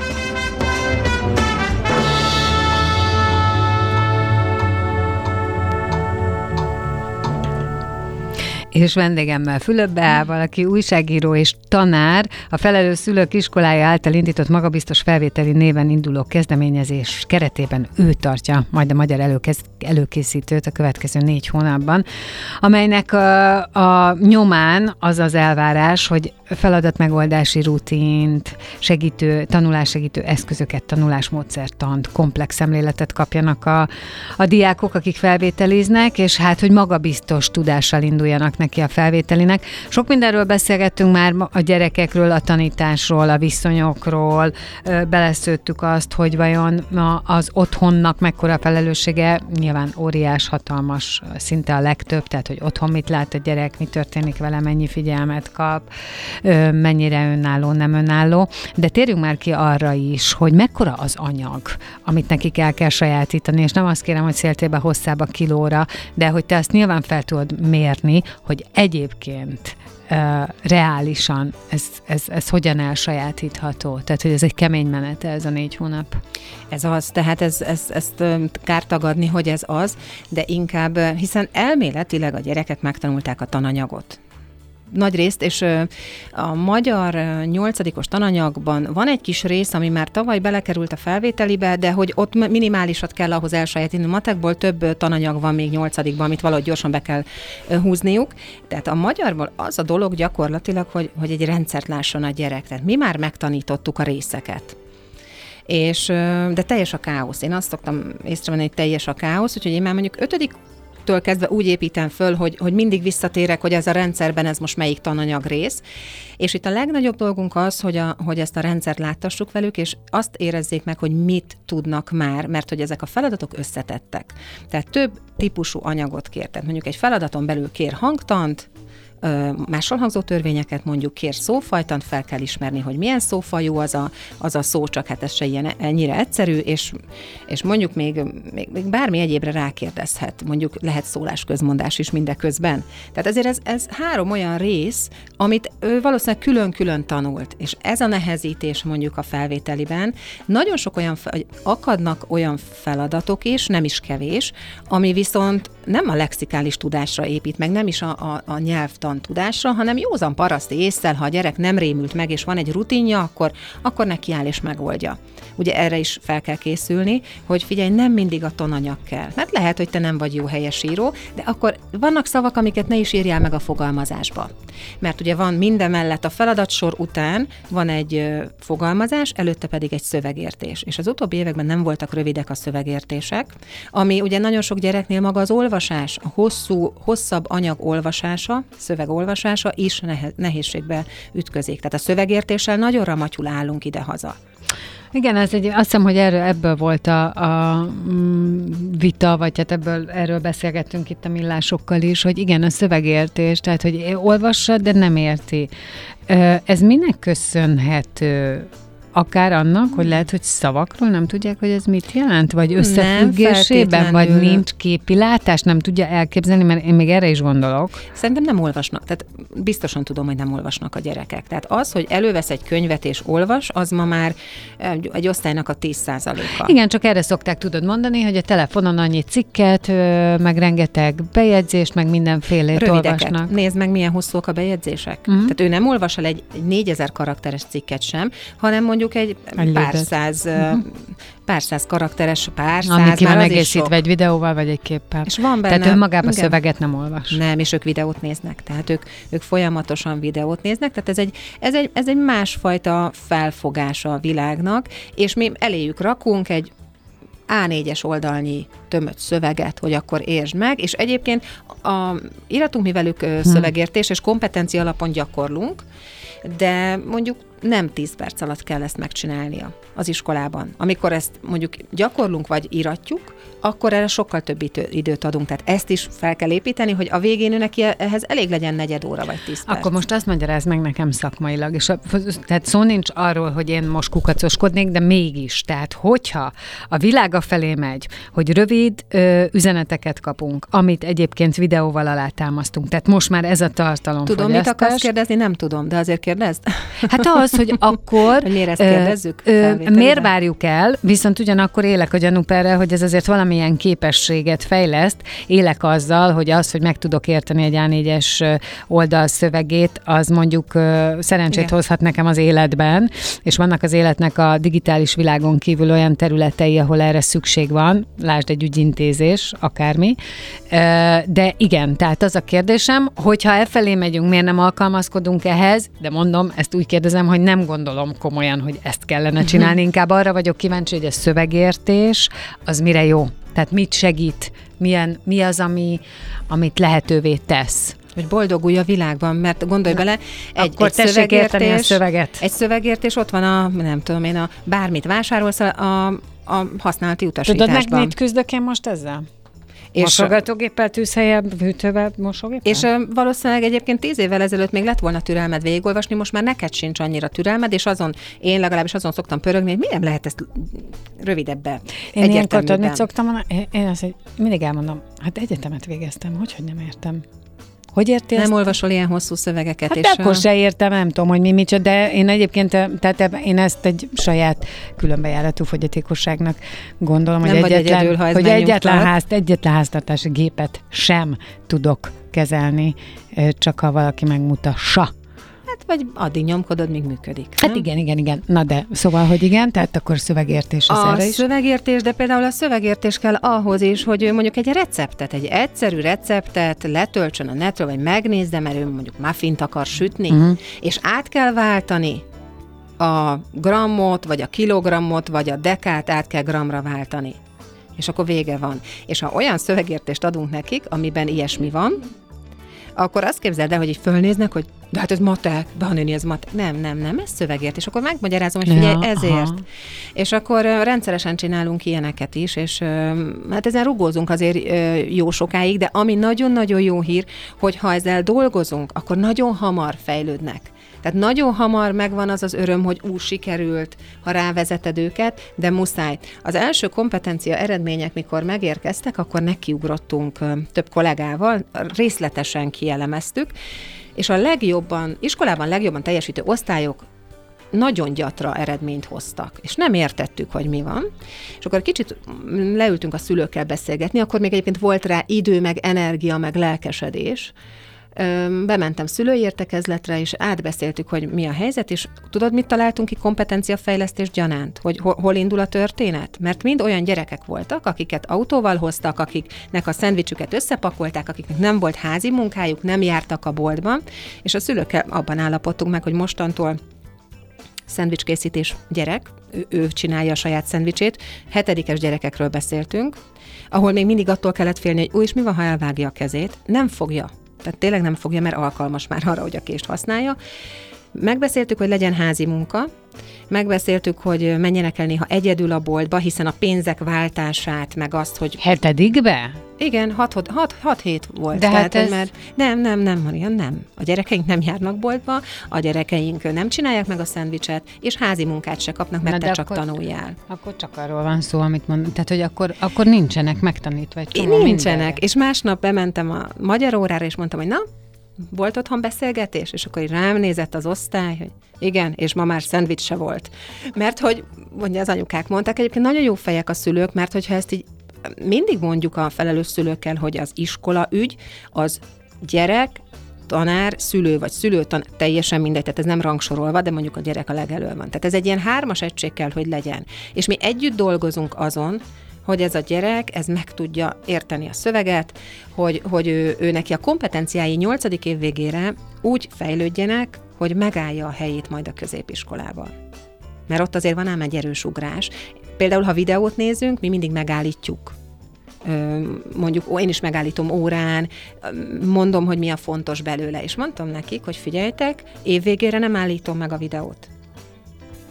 És vendégemmel Fülöp Beával, aki újságíró és tanár, a Felelős Szülők Iskolája által indított magabiztos felvételi néven induló kezdeményezés keretében ő tartja majd a magyar előkez, előkészítőt a következő négy hónapban, amelynek a, a nyomán az az elvárás, hogy feladatmegoldási rutint, segítő, tanulássegítő eszközöket, tanulásmódszertant, komplex szemléletet kapjanak a, a diákok, akik felvételiznek, és hát, hogy magabiztos tudással induljanak neki a felvételinek. Sok mindenről beszélgettünk már a gyerekekről, a tanításról, a viszonyokról, beleszőttük azt, hogy vajon az otthonnak mekkora felelőssége, nyilván óriás, hatalmas, szinte a legtöbb, tehát hogy otthon mit lát a gyerek, mi történik vele, mennyi figyelmet kap, mennyire önálló, nem önálló, de térjünk már ki arra is, hogy mekkora az anyag, amit nekik el kell sajátítani, és nem azt kérem, hogy széltébe hosszába kilóra, de hogy te azt nyilván fel tudod mérni, hogy egyébként uh, reálisan ez, ez, ez hogyan elsajátítható? Tehát, hogy ez egy kemény menete ez a négy hónap. Ez az, tehát ez, ez, ezt kár tagadni, hogy ez az, de inkább, hiszen elméletileg a gyerekek megtanulták a tananyagot nagy részt, és a magyar nyolcadikos tananyagban van egy kis rész, ami már tavaly belekerült a felvételibe, de hogy ott minimálisat kell ahhoz elsajátítani. Matekból több tananyag van még nyolcadikban, amit valahogy gyorsan be kell húzniuk. Tehát a magyarból az a dolog gyakorlatilag, hogy, hogy egy rendszert lásson a gyerek. Tehát mi már megtanítottuk a részeket és, de teljes a káosz. Én azt szoktam észrevenni, hogy teljes a káosz, úgyhogy én már mondjuk ötödik től kezdve úgy építem föl, hogy, hogy mindig visszatérek, hogy ez a rendszerben ez most melyik tananyag rész. És itt a legnagyobb dolgunk az, hogy, a, hogy ezt a rendszert láttassuk velük, és azt érezzék meg, hogy mit tudnak már, mert hogy ezek a feladatok összetettek. Tehát több típusú anyagot kér. Tehát mondjuk egy feladaton belül kér hangtant, máshol hangzó törvényeket mondjuk kér szófajtant, fel kell ismerni, hogy milyen szófajú az a, az a szó, csak hát ez se ilyen ennyire egyszerű, és, és mondjuk még, még, még bármi egyébre rákérdezhet, mondjuk lehet szólás közmondás is mindeközben. Tehát ezért ez, ez három olyan rész, amit ő valószínűleg külön-külön tanult, és ez a nehezítés mondjuk a felvételiben, nagyon sok olyan, akadnak olyan feladatok is, nem is kevés, ami viszont nem a lexikális tudásra épít, meg nem is a, a, a nyelvtan tudásra, hanem józan paraszti észszel, ha a gyerek nem rémült meg, és van egy rutinja, akkor, akkor neki áll és megoldja. Ugye erre is fel kell készülni, hogy figyelj, nem mindig a tonanyag kell. Mert lehet, hogy te nem vagy jó helyesíró, de akkor vannak szavak, amiket ne is írjál meg a fogalmazásba. Mert ugye van minden mellett a feladatsor után van egy fogalmazás, előtte pedig egy szövegértés. És az utóbbi években nem voltak rövidek a szövegértések, ami ugye nagyon sok gyereknél maga az olvasás, a hosszú, hosszabb anyag olvasása, szövegolvasása is nehézségbe ütközik. Tehát a szövegértéssel nagyon ramatyul állunk ide-haza. Igen, ez egy, azt hiszem, hogy erről, ebből volt a, a mm, vita, vagy hát ebből, erről beszélgettünk itt a millásokkal is, hogy igen, a szövegértés, tehát hogy olvassa, de nem érti. Ez minek köszönhető? Akár annak, hogy lehet, hogy szavakról nem tudják, hogy ez mit jelent, vagy összefüggésében, vagy nincs képi látás, nem tudja elképzelni, mert én még erre is gondolok. Szerintem nem olvasnak, tehát biztosan tudom, hogy nem olvasnak a gyerekek. Tehát az, hogy elővesz egy könyvet és olvas, az ma már egy osztálynak a 10%-a. Igen, csak erre szokták tudod mondani, hogy a telefonon annyi cikket, meg rengeteg bejegyzést, meg mindenféle olvasnak. Nézd meg, milyen hosszúak a bejegyzések. Uh-huh. Tehát ő nem olvas el egy, egy 4000 karakteres cikket sem, hanem mondjuk mondjuk egy, egy pár száz, uh-huh. pár száz karakteres, pár Ami száz, ki van egészítve egy videóval, vagy egy képpel. És van benne, tehát ő magában igen. szöveget nem olvas. Nem, és ők videót néznek, tehát ők, ők folyamatosan videót néznek, tehát ez egy, ez egy, ez egy másfajta felfogása a világnak, és mi eléjük rakunk egy A4-es oldalnyi tömött szöveget, hogy akkor értsd meg, és egyébként a, iratunk mi velük hm. szövegértés és kompetencia alapon gyakorlunk, de mondjuk nem 10 perc alatt kell ezt megcsinálnia az iskolában. Amikor ezt mondjuk gyakorlunk vagy íratjuk, akkor erre sokkal több időt adunk. Tehát ezt is fel kell építeni, hogy a végén neki ehhez elég legyen negyed óra vagy 10 perc. Akkor most azt magyaráz meg nekem szakmailag, és a, tehát szó nincs arról, hogy én most kukacoskodnék, de mégis. Tehát hogyha a világa felé megy, hogy rövid ö, üzeneteket kapunk, amit egyébként videóval alátámasztunk, tehát most már ez a tartalom. Tudom, mit akarsz kérdezni? Nem tudom, de azért kérdezd. Hát az, hogy akkor... hogy miért ezt kérdezzük? Ö, miért várjuk el, viszont ugyanakkor élek a gyanúperrel, hogy ez azért valamilyen képességet fejleszt, élek azzal, hogy az, hogy meg tudok érteni egy A4-es oldal szövegét, az mondjuk szerencsét Igen. hozhat nekem az életben, és vannak az életnek a digitális világon kívül olyan területei, ahol erre szükség van, lásd egy ügyintézés, akármi. De igen, tehát az a kérdésem, hogyha e felé megyünk, miért nem alkalmazkodunk ehhez, de mondom, ezt úgy kérdezem, hogy nem gondolom komolyan, hogy ezt kellene csinálni, inkább arra vagyok kíváncsi, hogy a szövegértés az mire jó. Tehát mit segít, milyen, mi az, ami, amit lehetővé tesz hogy boldogulj a világban, mert gondolj bele, egy, Akkor egy szövegértés, a szöveget. egy szövegértés, ott van a, nem tudom én, a bármit vásárolsz a, a használati utasításban. Tudod meg, mit küzdök én most ezzel? És Mosogatógéppel, tűzhelye, hűtővel, mosógéppel? És valószínűleg egyébként tíz évvel ezelőtt még lett volna türelmed végigolvasni, most már neked sincs annyira türelmed, és azon, én legalábbis azon szoktam pörögni, hogy mi nem lehet ezt rövidebbe, Én ilyenkor tudod, mit szoktam? Én azt, mindig elmondom, hát egyetemet végeztem, hogy, hogy nem értem. Hogy érti Nem ezt? olvasol ilyen hosszú szövegeket. Hát és akkor se értem, nem tudom, hogy mi micsoda, de én egyébként, tehát én ezt egy saját különbejáratú fogyatékosságnak gondolom, nem hogy egyetlen, egyedül, hogy egyetlen, ház, egyetlen háztartási gépet sem tudok kezelni, csak ha valaki megmutassa Hát, vagy addig nyomkodod, míg működik. Hát nem? igen, igen, igen. Na de, szóval, hogy igen, tehát akkor szövegértés az a erre is. szövegértés, de például a szövegértés kell ahhoz is, hogy ő mondjuk egy receptet, egy egyszerű receptet letöltsön a netről, vagy megnézze, mert ő mondjuk muffint akar sütni, uh-huh. és át kell váltani a grammot, vagy a kilogrammot, vagy a dekát át kell gramra váltani. És akkor vége van. És ha olyan szövegértést adunk nekik, amiben ilyesmi van, akkor azt képzeld el, hogy így fölnéznek, hogy de hát ez matek, Behanőni, ez matek. Nem, nem, nem, ez szövegért. És akkor megmagyarázom, hogy figyelj, ezért. Aha. És akkor rendszeresen csinálunk ilyeneket is, és hát ezen rugózunk azért jó sokáig, de ami nagyon-nagyon jó hír, hogy ha ezzel dolgozunk, akkor nagyon hamar fejlődnek. Tehát nagyon hamar megvan az az öröm, hogy úgy sikerült, ha rávezeted őket, de muszáj. Az első kompetencia eredmények, mikor megérkeztek, akkor nekiugrottunk több kollégával, részletesen kielemeztük, és a legjobban, iskolában legjobban teljesítő osztályok nagyon gyatra eredményt hoztak, és nem értettük, hogy mi van. És akkor kicsit leültünk a szülőkkel beszélgetni, akkor még egyébként volt rá idő, meg energia, meg lelkesedés, bementem szülői értekezletre, és átbeszéltük, hogy mi a helyzet, és tudod, mit találtunk ki kompetenciafejlesztés gyanánt? Hogy hol, hol indul a történet? Mert mind olyan gyerekek voltak, akiket autóval hoztak, akiknek a szendvicsüket összepakolták, akiknek nem volt házi munkájuk, nem jártak a boltban, és a szülőkkel abban állapodtunk meg, hogy mostantól szendvicskészítés gyerek, ő, ő csinálja a saját szendvicsét. Hetedikes gyerekekről beszéltünk, ahol még mindig attól kellett félni, hogy új, és mi van, ha elvágja a kezét? Nem fogja tehát tényleg nem fogja, mert alkalmas már arra, hogy a kést használja. Megbeszéltük, hogy legyen házi munka, megbeszéltük, hogy menjenek el néha egyedül a boltba, hiszen a pénzek váltását, meg azt, hogy... Hetedikbe? Igen, 6 hét volt. De hát ez... mert nem, nem, nem, Maria, nem. A gyerekeink nem járnak boltba, a gyerekeink nem csinálják meg a szendvicset, és házi munkát se kapnak, mert Na, te csak akkor, tanuljál. Akkor csak arról van szó, amit mond. Tehát, hogy akkor, akkor nincsenek megtanítva egy csomó Nincsenek. Mindenre. És másnap bementem a magyar órára, és mondtam, hogy na, volt otthon beszélgetés? És akkor így rám nézett az osztály, hogy igen, és ma már szendvics se volt. Mert hogy, mondja az anyukák mondták, egyébként nagyon jó fejek a szülők, mert hogyha ezt így mindig mondjuk a felelős szülőkkel, hogy az iskola ügy, az gyerek, tanár, szülő vagy szülőtan, teljesen mindegy, tehát ez nem rangsorolva, de mondjuk a gyerek a legelő van. Tehát ez egy ilyen hármas egység kell, hogy legyen. És mi együtt dolgozunk azon, hogy ez a gyerek, ez meg tudja érteni a szöveget, hogy, hogy ő, ő neki a kompetenciái nyolcadik év végére úgy fejlődjenek, hogy megállja a helyét majd a középiskolában. Mert ott azért van ám egy erős ugrás. Például, ha videót nézünk, mi mindig megállítjuk mondjuk én is megállítom órán, mondom, hogy mi a fontos belőle, és mondtam nekik, hogy figyeljetek, évvégére nem állítom meg a videót.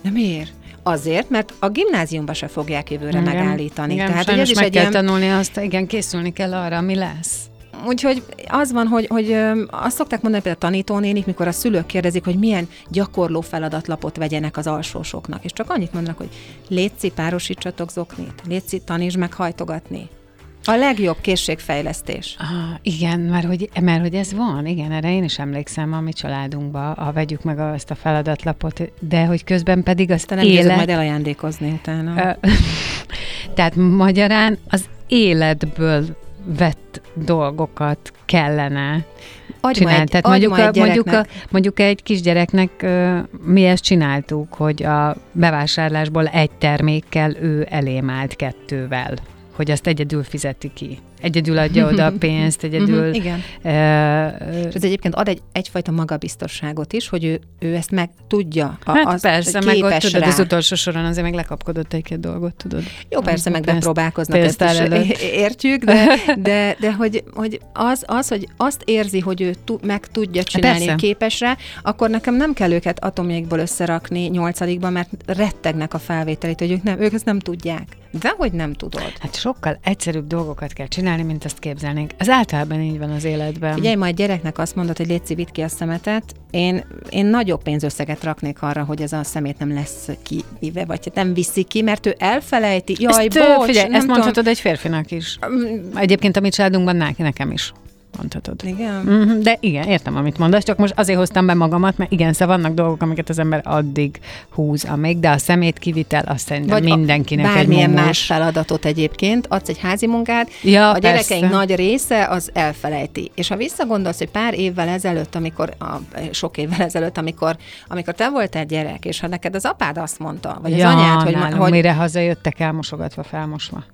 De miért? Azért, mert a gimnáziumba se fogják jövőre Igen. megállítani. Igen, Tehát, hogy ez is meg egy kell ilyen, tanulni azt, igen, készülni kell arra, ami lesz. Úgyhogy az van, hogy, hogy azt szokták mondani például a tanítónénik, mikor a szülők kérdezik, hogy milyen gyakorló feladatlapot vegyenek az alsósoknak. És csak annyit mondanak, hogy létszi, párosítsatok zoknit, létszi, tanítsd meg hajtogatni. A legjobb készségfejlesztés. Ah, igen, mert hogy, mert hogy ez van, igen, erre én is emlékszem a mi családunkba, a vegyük meg azt a feladatlapot, de hogy közben pedig az Te nem élet... majd elajándékozni utána. Tehát magyarán az életből vett dolgokat kellene Adj csinálni. egy, Tehát mondjuk, a, mondjuk, a, mondjuk egy kisgyereknek ö, mi ezt csináltuk, hogy a bevásárlásból egy termékkel ő elém állt kettővel hogy azt egyedül fizeti ki. Egyedül adja oda a pénzt, egyedül... Mhm, Igen. ö, ö, És ez egyébként ad egy, egyfajta magabiztosságot is, hogy ő, ő ezt meg tudja. A, Hát az, persze, meg ott tudod, rá. az utolsó soron azért meg lekapkodott egy-két dolgot, tudod. Jó, persze, meg bepróbálkoznak, ezt is értjük, de, de, de hogy, hogy az, az, hogy azt érzi, hogy ő tu, meg tudja csinálni, persze. képes rá, akkor nekem nem kell őket atomjaikból összerakni nyolcadikban, mert rettegnek a felvételét, hogy ők, nem, ők ezt nem tudják. De hogy nem tudod. Hát sokkal egyszerűbb dolgokat kell csinálni, mint azt képzelnénk. Ez általában így van az életben. Figyelj, majd gyereknek azt mondod, hogy légy vidd ki a szemetet, én, én nagyobb pénzösszeget raknék arra, hogy ez a szemét nem lesz kivive, vagy nem viszi ki, mert ő elfelejti. Jaj, ezt, bocs, figyelj, nem ezt tudom. mondhatod egy férfinak is. Egyébként a mi családunkban nekem is mondhatod. Igen. Mhm, De igen, értem, amit mondasz, csak most azért hoztam be magamat, mert igen, szóval vannak dolgok, amiket az ember addig húz, amíg, de a szemét kivitel, azt szerintem Vagy mindenkinek a, egy bármilyen mumus. más feladatot egyébként, adsz egy házi munkát, Ja, a gyerekeink persze. nagy része az elfelejti. És ha visszagondolsz, hogy pár évvel ezelőtt, amikor, a, sok évvel ezelőtt, amikor, amikor te voltál gyerek, és ha neked az apád azt mondta, vagy az ja, anyád, hogy, nálunk hogy, mire hazajöttek elmosogatva, felmosva.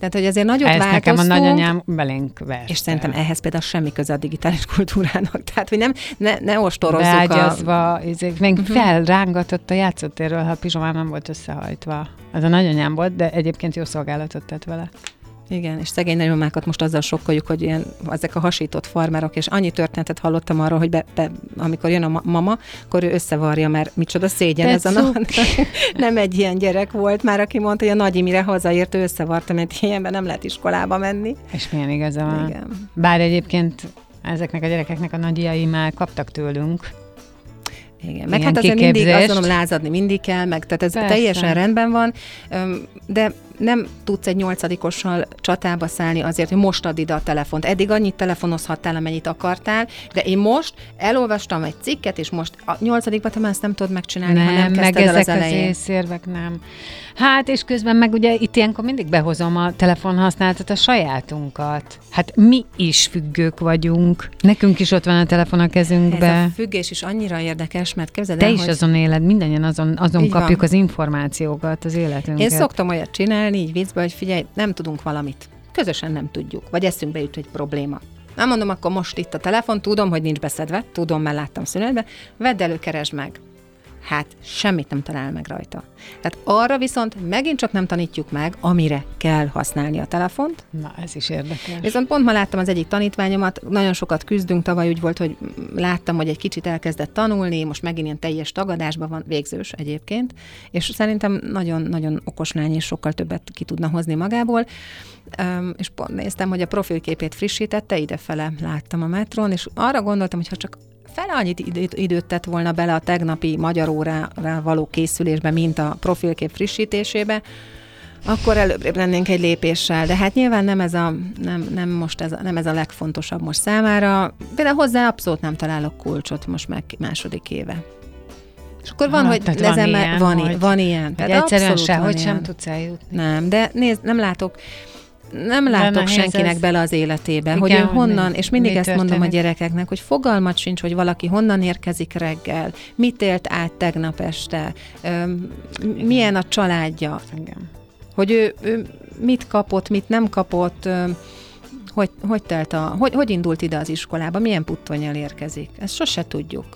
Tehát, hogy azért nagyot Ezt nekem a nagyanyám belénk verte. és szerintem ehhez például semmi köze a digitális kultúrának. Tehát, hogy nem, ne, ne ostorozzuk a... Beágyazva, izék, még uh-huh. felrángatott a játszótérről, ha a pizsomám nem volt összehajtva. Ez a nagyanyám volt, de egyébként jó szolgálatot tett vele. Igen, és szegény nagymamákat most azzal sokkoljuk, hogy ilyen, ezek a hasított farmerok, és annyi történetet hallottam arról, hogy be, be, amikor jön a ma- mama, akkor ő összevarja, mert micsoda szégyen De ez a cuki. na- Nem egy ilyen gyerek volt már, aki mondta, hogy a nagyi mire hazaért, ő összevarta, mert ilyenben nem lehet iskolába menni. És milyen igaza van. Igen. Bár egyébként ezeknek a gyerekeknek a nagyjai már kaptak tőlünk. Igen, meg hát azért mindig azt mondom, lázadni mindig kell, meg tehát ez Persze. Teljesen rendben van, de nem tudsz egy nyolcadikossal csatába szállni azért, hogy most add ide a telefont. Eddig annyit telefonozhattál, amennyit akartál, de én most elolvastam egy cikket, és most a nyolcadikban te már ezt nem tudod megcsinálni, ha nem meg kezdted el ezek az az, elején. észérvek nem. Hát, és közben meg ugye itt ilyenkor mindig behozom a telefonhasználatot, a sajátunkat. Hát mi is függők vagyunk. Nekünk is ott van a telefon a Ez kezünkbe. a függés is annyira érdekes, mert képzeld Te el, is hogy azon éled, mindannyian azon, azon Így van. kapjuk az információkat, az életünket. én szoktam olyat csinálni, így viccből, hogy figyelj, nem tudunk valamit. Közösen nem tudjuk, vagy eszünkbe jut egy probléma. Nem mondom, akkor most itt a telefon, tudom, hogy nincs beszedve, tudom, mert láttam szünetbe, vedd elő, keresd meg. Hát semmit nem talál meg rajta. Tehát arra viszont megint csak nem tanítjuk meg, amire kell használni a telefont. Na, ez is érdekes. Viszont pont ma láttam az egyik tanítványomat, nagyon sokat küzdünk, tavaly úgy volt, hogy láttam, hogy egy kicsit elkezdett tanulni, most megint ilyen teljes tagadásban van, végzős egyébként, és szerintem nagyon-nagyon okos lány, és sokkal többet ki tudna hozni magából. Um, és pont néztem, hogy a profilképét frissítette, idefele láttam a metrón, és arra gondoltam, hogy ha csak fele annyit időt, időt tett volna bele a tegnapi magyar órára való készülésbe, mint a profilkép frissítésébe, akkor előbb lennénk egy lépéssel, de hát nyilván nem ez a, nem, nem most ez a, nem ez a legfontosabb most számára. Például hozzá abszolút nem találok kulcsot most már második éve. És akkor van, Hát, hogy tehát van ilyen, van, hogy- van ilyen. Hogy egyszerűen abszolút se, van hogy ilyen. sem tudsz eljutni. Nem, de nézd, nem látok, nem látok senkinek ez. bele az életébe, Igen, hogy ő honnan, mi- és mindig mi ezt mondom a történik. gyerekeknek, hogy fogalmat sincs, hogy valaki honnan érkezik reggel, mit élt át tegnap este, öm, milyen a családja, Igen. hogy ő, ő mit kapott, mit nem kapott, öm, hogy, hogy, telt a, hogy, hogy indult ide az iskolába, milyen puttonnyal érkezik. Ezt sose tudjuk.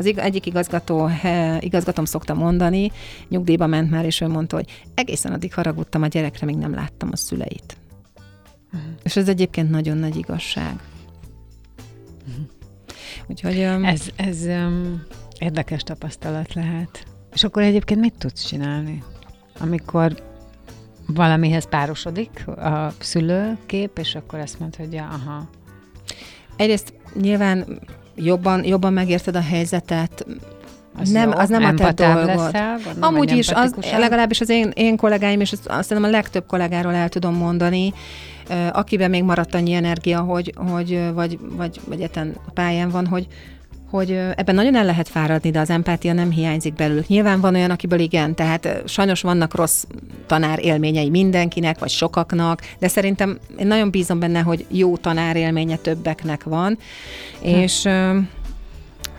Az ig- egyik igazgató, he, igazgatom szokta mondani, nyugdíjba ment már, és ő mondta, hogy egészen addig haragudtam a gyerekre, míg nem láttam a szüleit. Uh-huh. És ez egyébként nagyon nagy igazság. Uh-huh. Úgyhogy... öm, Ez, ez um, Érdekes tapasztalat lehet. És akkor egyébként mit tudsz csinálni? Amikor valamihez párosodik a szülőkép, és akkor azt mondod, hogy ja, aha. Egyrészt nyilván jobban, jobban megérted a helyzetet, Az nem, jó, az nem a te dolgod. leszel, Amúgy is, az, legalábbis az én, én kollégáim, és azt azt hiszem a legtöbb kollégáról el tudom mondani, akiben még maradt annyi energia, hogy, hogy vagy, vagy, vagy eten pályán van, hogy, hogy ebben nagyon el lehet fáradni, de az empátia nem hiányzik belőlük. Nyilván van olyan, akiből igen, tehát sajnos vannak rossz tanár élményei mindenkinek, vagy sokaknak, de szerintem én nagyon bízom benne, hogy jó tanár élménye többeknek van, és ö,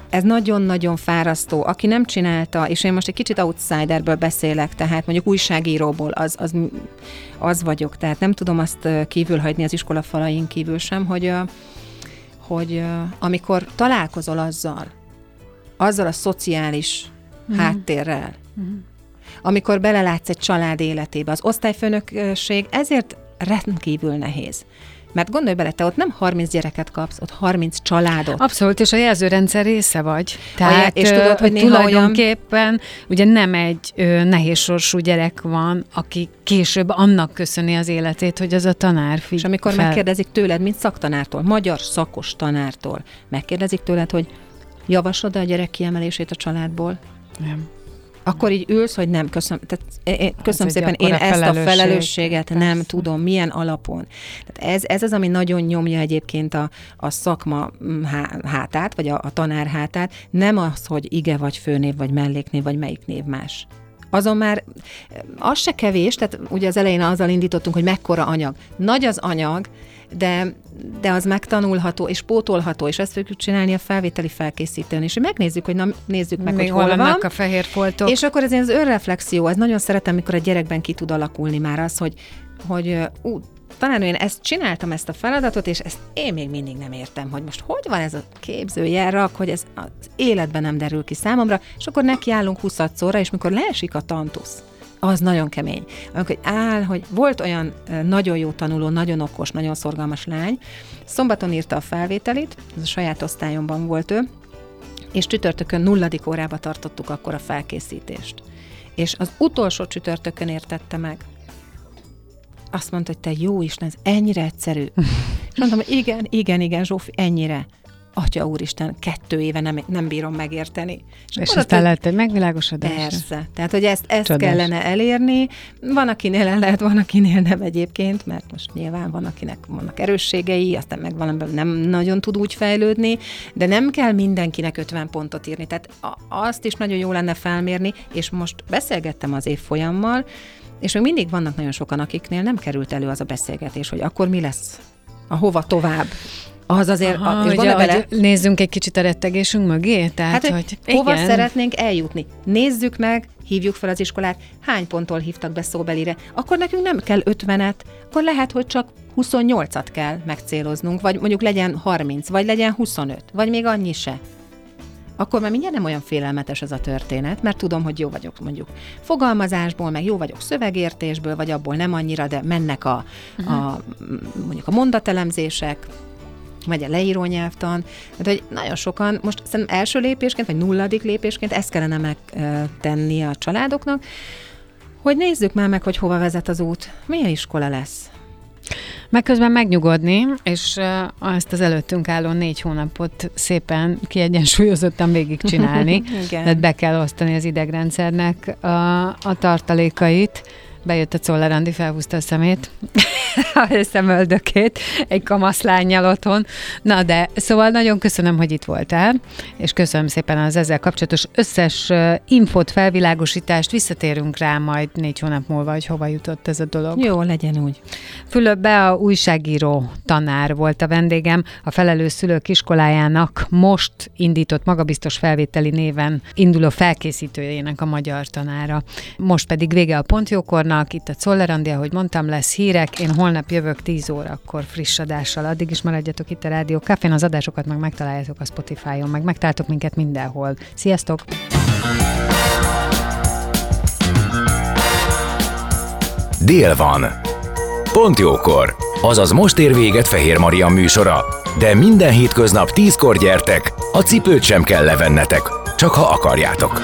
ez nagyon-nagyon fárasztó. Aki nem csinálta, és én most egy kicsit outsiderből beszélek, tehát mondjuk újságíróból, az, az, az vagyok, tehát nem tudom azt kívül hagyni az iskola falain kívül sem, hogy, ö, hogy amikor találkozol azzal, azzal a szociális mm. háttérrel, mm. amikor belelátsz egy család életébe, az osztályfőnökség ezért rendkívül nehéz. Mert gondolj bele, te ott nem 30 gyereket kapsz, ott 30 családot. Abszolút, és a jelzőrendszer része vagy. Tehát, és ö, tudod, hogy tulajdonképpen ugye nem egy ö, nehéz sorsú gyerek van, aki később annak köszöni az életét, hogy az a tanár figy- És amikor fel. megkérdezik tőled, mint szaktanártól, magyar szakos tanártól, megkérdezik tőled, hogy javaslod a gyerek kiemelését a családból, Nem. Akkor így ülsz, hogy nem, köszönöm, tehát, én- én, köszönöm szépen, én ezt a felelősség, felelősséget nem persze. tudom, milyen alapon. Tehát ez, ez az, ami nagyon nyomja egyébként a, a szakma mm, há- hátát, vagy a, a tanár hátát, nem az, hogy ige vagy főnév, vagy melléknév, vagy melyik név más. Azon már az se kevés, tehát ugye az elején azzal indítottunk, hogy mekkora anyag. Nagy az anyag, de, de az megtanulható és pótolható, és ezt fogjuk csinálni a felvételi felkészítőn, és megnézzük, hogy na, nézzük meg, Még hogy hol van. a fehér foltok. És akkor ez az önreflexió, az nagyon szeretem, mikor a gyerekben ki tud alakulni már az, hogy, hogy ú, talán én ezt csináltam, ezt a feladatot, és ezt én még mindig nem értem, hogy most hogy van ez a képzőjelrak, hogy ez az életben nem derül ki számomra, és akkor nekiállunk 20 szóra, és mikor leesik a tantusz, az nagyon kemény. Amikor áll, hogy volt olyan nagyon jó tanuló, nagyon okos, nagyon szorgalmas lány, szombaton írta a felvételit, ez a saját osztályomban volt ő, és csütörtökön nulladik órába tartottuk akkor a felkészítést. És az utolsó csütörtökön értette meg. Azt mondta, hogy te jó Isten, ez ennyire egyszerű. És mondtam, hogy igen, igen, igen, Zsófi, ennyire. Atya úristen, kettő éve nem, nem bírom megérteni. és ott aztán lett egy megvilágosodás. Persze. Tehát, hogy ezt, ezt Csodás. kellene elérni. Van, akinél el lehet, van, akinél nem egyébként, mert most nyilván van, akinek vannak erősségei, aztán meg valamiben nem nagyon tud úgy fejlődni, de nem kell mindenkinek 50 pontot írni. Tehát azt is nagyon jó lenne felmérni, és most beszélgettem az évfolyammal, és még mindig vannak nagyon sokan, akiknél nem került elő az a beszélgetés, hogy akkor mi lesz, a hova tovább. Az azért, Aha, a, és gondolj bele, hogy nézzünk egy kicsit a rettegésünk mögé? Tehát, Hát, hogy hogy hova igen. szeretnénk eljutni? Nézzük meg, hívjuk fel az iskolát, hány ponttól hívtak be szóbelire. Akkor nekünk nem kell 50-et, akkor lehet, hogy csak 28-at kell megcéloznunk, vagy mondjuk legyen 30, vagy legyen 25, vagy még annyi se. Akkor már mindjárt nem olyan félelmetes ez a történet, mert tudom, hogy jó vagyok mondjuk fogalmazásból, meg jó vagyok szövegértésből, vagy abból nem annyira, de mennek a, a mondjuk a mondatelemzések, vagy a leíró nyelvtan. Tehát, hogy nagyon sokan, most szerintem első lépésként, vagy nulladik lépésként ezt kellene megtenni a családoknak, hogy nézzük már meg, hogy hova vezet az út, milyen iskola lesz. Meg közben megnyugodni, és ezt az előttünk álló négy hónapot szépen kiegyensúlyozottan végigcsinálni. Tehát be kell osztani az idegrendszernek a, a tartalékait. Bejött a Czoller Andi, felhúzta a szemét, a szemöldökét, egy kamaszlányjal otthon. Na de, szóval nagyon köszönöm, hogy itt voltál, és köszönöm szépen az ezzel kapcsolatos összes ö, infót, felvilágosítást, visszatérünk rá majd négy hónap múlva, hogy hova jutott ez a dolog. Jó, legyen úgy. Fülöpbe a újságíró tanár volt a vendégem, a felelős szülők iskolájának most indított magabiztos felvételi néven induló felkészítőjének a magyar tanára. Most pedig vége a pontjókornak, itt a Czoller Andi, ahogy mondtam, lesz hírek, én holnap jövök 10 órakor friss adással, addig is maradjatok itt a Rádió Cafén, az adásokat meg megtaláljátok a Spotify-on, meg megtaláltok minket mindenhol. Sziasztok! Dél van. Pont jókor. Azaz most ér véget Fehér Marian műsora. De minden hétköznap tízkor gyertek, a cipőt sem kell levennetek. csak ha akarjátok.